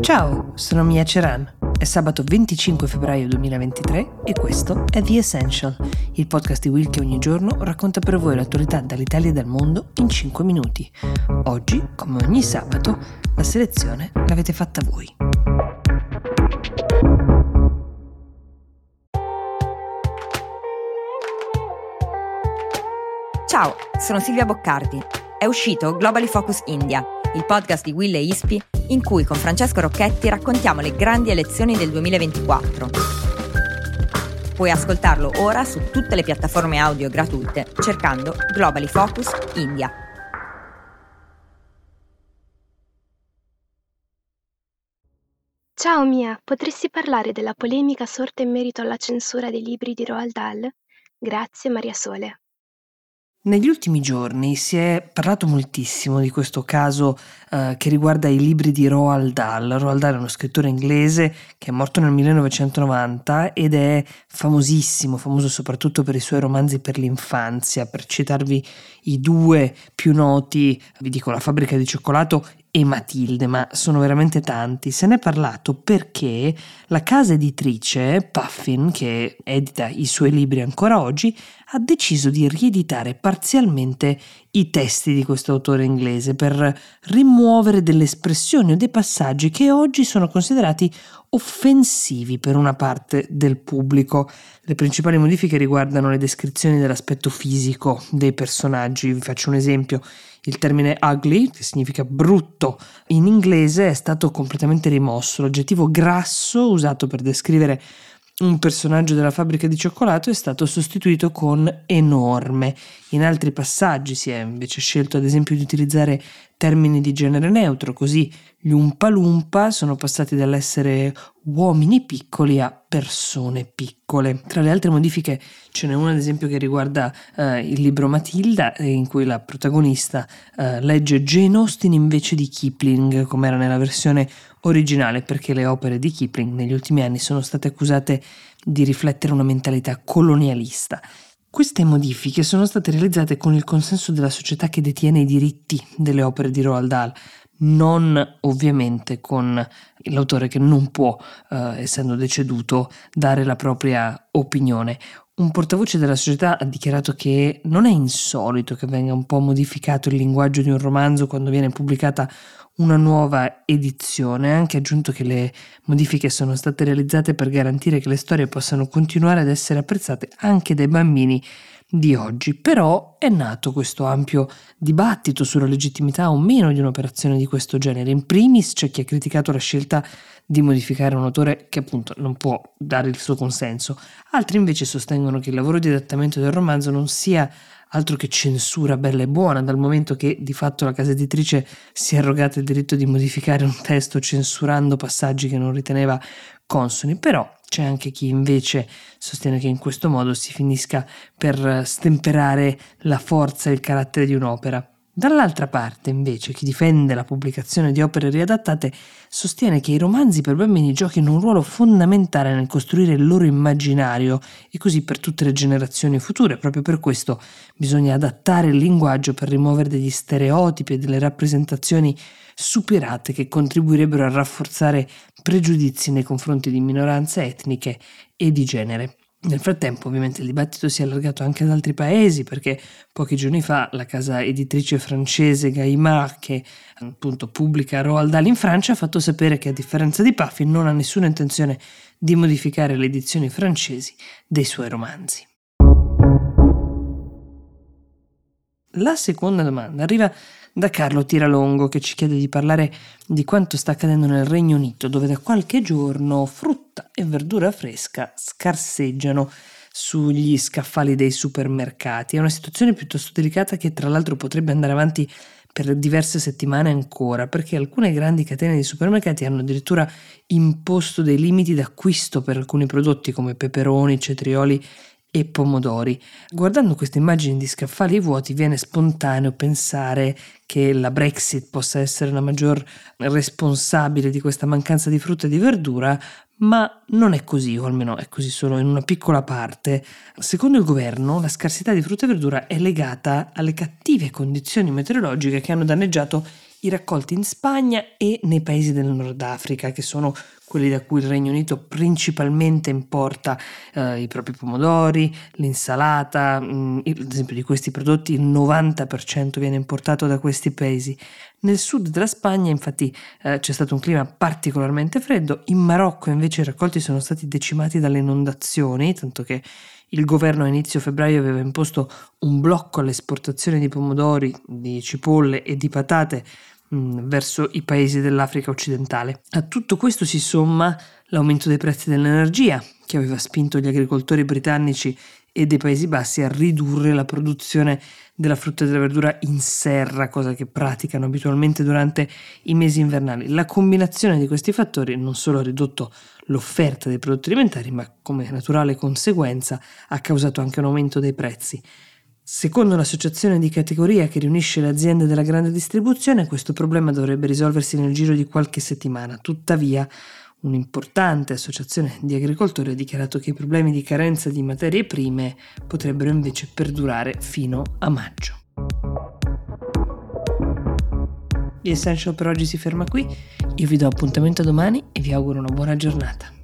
Ciao, sono Mia Ceran. È sabato 25 febbraio 2023 e questo è The Essential, il podcast di Will che ogni giorno racconta per voi l'attualità dall'Italia e dal mondo in 5 minuti. Oggi, come ogni sabato, la selezione l'avete fatta voi. Ciao, sono Silvia Boccardi. È uscito Globally Focus India, il podcast di Will e Ispi in cui con Francesco Rocchetti raccontiamo le grandi elezioni del 2024. Puoi ascoltarlo ora su tutte le piattaforme audio gratuite cercando Globally Focus India. Ciao Mia, potresti parlare della polemica sorta in merito alla censura dei libri di Roald Dahl? Grazie Maria Sole. Negli ultimi giorni si è parlato moltissimo di questo caso eh, che riguarda i libri di Roald Dahl. Roald Dahl è uno scrittore inglese che è morto nel 1990 ed è famosissimo, famoso soprattutto per i suoi romanzi per l'infanzia. Per citarvi i due più noti, vi dico La fabbrica di cioccolato e Matilde, ma sono veramente tanti. Se ne è parlato perché la casa editrice Puffin, che edita i suoi libri ancora oggi, ha deciso di rieditare parzialmente i testi di questo autore inglese per rimuovere delle espressioni o dei passaggi che oggi sono considerati offensivi per una parte del pubblico. Le principali modifiche riguardano le descrizioni dell'aspetto fisico dei personaggi. Vi faccio un esempio. Il termine ugly, che significa brutto in inglese, è stato completamente rimosso. L'aggettivo grasso, usato per descrivere un personaggio della fabbrica di cioccolato è stato sostituito con enorme. In altri passaggi si è invece scelto ad esempio di utilizzare termini di genere neutro, così gli Umpalumpa sono passati dall'essere uomini piccoli a persone piccole. Tra le altre modifiche ce n'è una ad esempio che riguarda eh, il libro Matilda in cui la protagonista eh, legge Jane Austen invece di Kipling come era nella versione originale perché le opere di Kipling negli ultimi anni sono state accusate di riflettere una mentalità colonialista. Queste modifiche sono state realizzate con il consenso della società che detiene i diritti delle opere di Roald Dahl, non ovviamente con l'autore che non può, eh, essendo deceduto, dare la propria opinione. Un portavoce della società ha dichiarato che non è insolito che venga un po' modificato il linguaggio di un romanzo quando viene pubblicata una nuova edizione, ha anche aggiunto che le modifiche sono state realizzate per garantire che le storie possano continuare ad essere apprezzate anche dai bambini di oggi, però è nato questo ampio dibattito sulla legittimità o meno di un'operazione di questo genere. In primis c'è chi ha criticato la scelta di modificare un autore che appunto non può dare il suo consenso, altri invece sostengono che il lavoro di adattamento del romanzo non sia altro che censura bella e buona, dal momento che di fatto la casa editrice si è arrogata il diritto di modificare un testo censurando passaggi che non riteneva consoni, però c'è anche chi invece sostiene che in questo modo si finisca per stemperare la forza e il carattere di un'opera. Dall'altra parte, invece, chi difende la pubblicazione di opere riadattate sostiene che i romanzi per bambini giochino un ruolo fondamentale nel costruire il loro immaginario e così per tutte le generazioni future. Proprio per questo bisogna adattare il linguaggio per rimuovere degli stereotipi e delle rappresentazioni superate che contribuirebbero a rafforzare pregiudizi nei confronti di minoranze etniche e di genere. Nel frattempo ovviamente il dibattito si è allargato anche ad altri paesi perché pochi giorni fa la casa editrice francese Gallimard che appunto pubblica Roald Dahl in Francia ha fatto sapere che a differenza di Puffin non ha nessuna intenzione di modificare le edizioni francesi dei suoi romanzi. La seconda domanda arriva da Carlo Tiralongo che ci chiede di parlare di quanto sta accadendo nel Regno Unito dove da qualche giorno frutta e verdura fresca scarseggiano sugli scaffali dei supermercati. È una situazione piuttosto delicata che tra l'altro potrebbe andare avanti per diverse settimane ancora, perché alcune grandi catene di supermercati hanno addirittura imposto dei limiti d'acquisto per alcuni prodotti come peperoni, cetrioli e pomodori. Guardando queste immagini di scaffali vuoti viene spontaneo pensare che la Brexit possa essere la maggior responsabile di questa mancanza di frutta e di verdura, ma non è così, o almeno è così solo in una piccola parte. Secondo il governo, la scarsità di frutta e verdura è legata alle cattive condizioni meteorologiche che hanno danneggiato i raccolti in Spagna e nei paesi del Nord Africa, che sono quelli da cui il Regno Unito principalmente importa eh, i propri pomodori, l'insalata, mh, mm, ad esempio di questi prodotti il 90% viene importato da questi paesi. Nel sud della Spagna infatti eh, c'è stato un clima particolarmente freddo, in Marocco invece i raccolti sono stati decimati dalle inondazioni, tanto che il governo a inizio febbraio aveva imposto un blocco all'esportazione di pomodori, di cipolle e di patate Mm, verso i paesi dell'Africa occidentale. A tutto questo si somma l'aumento dei prezzi dell'energia, che aveva spinto gli agricoltori britannici e dei Paesi Bassi a ridurre la produzione della frutta e della verdura in serra, cosa che praticano abitualmente durante i mesi invernali. La combinazione di questi fattori non solo ha ridotto l'offerta dei prodotti alimentari, ma come naturale conseguenza ha causato anche un aumento dei prezzi. Secondo l'associazione di categoria che riunisce le aziende della grande distribuzione, questo problema dovrebbe risolversi nel giro di qualche settimana. Tuttavia, un'importante associazione di agricoltori ha dichiarato che i problemi di carenza di materie prime potrebbero invece perdurare fino a maggio. The Essential per oggi si ferma qui, io vi do appuntamento domani e vi auguro una buona giornata.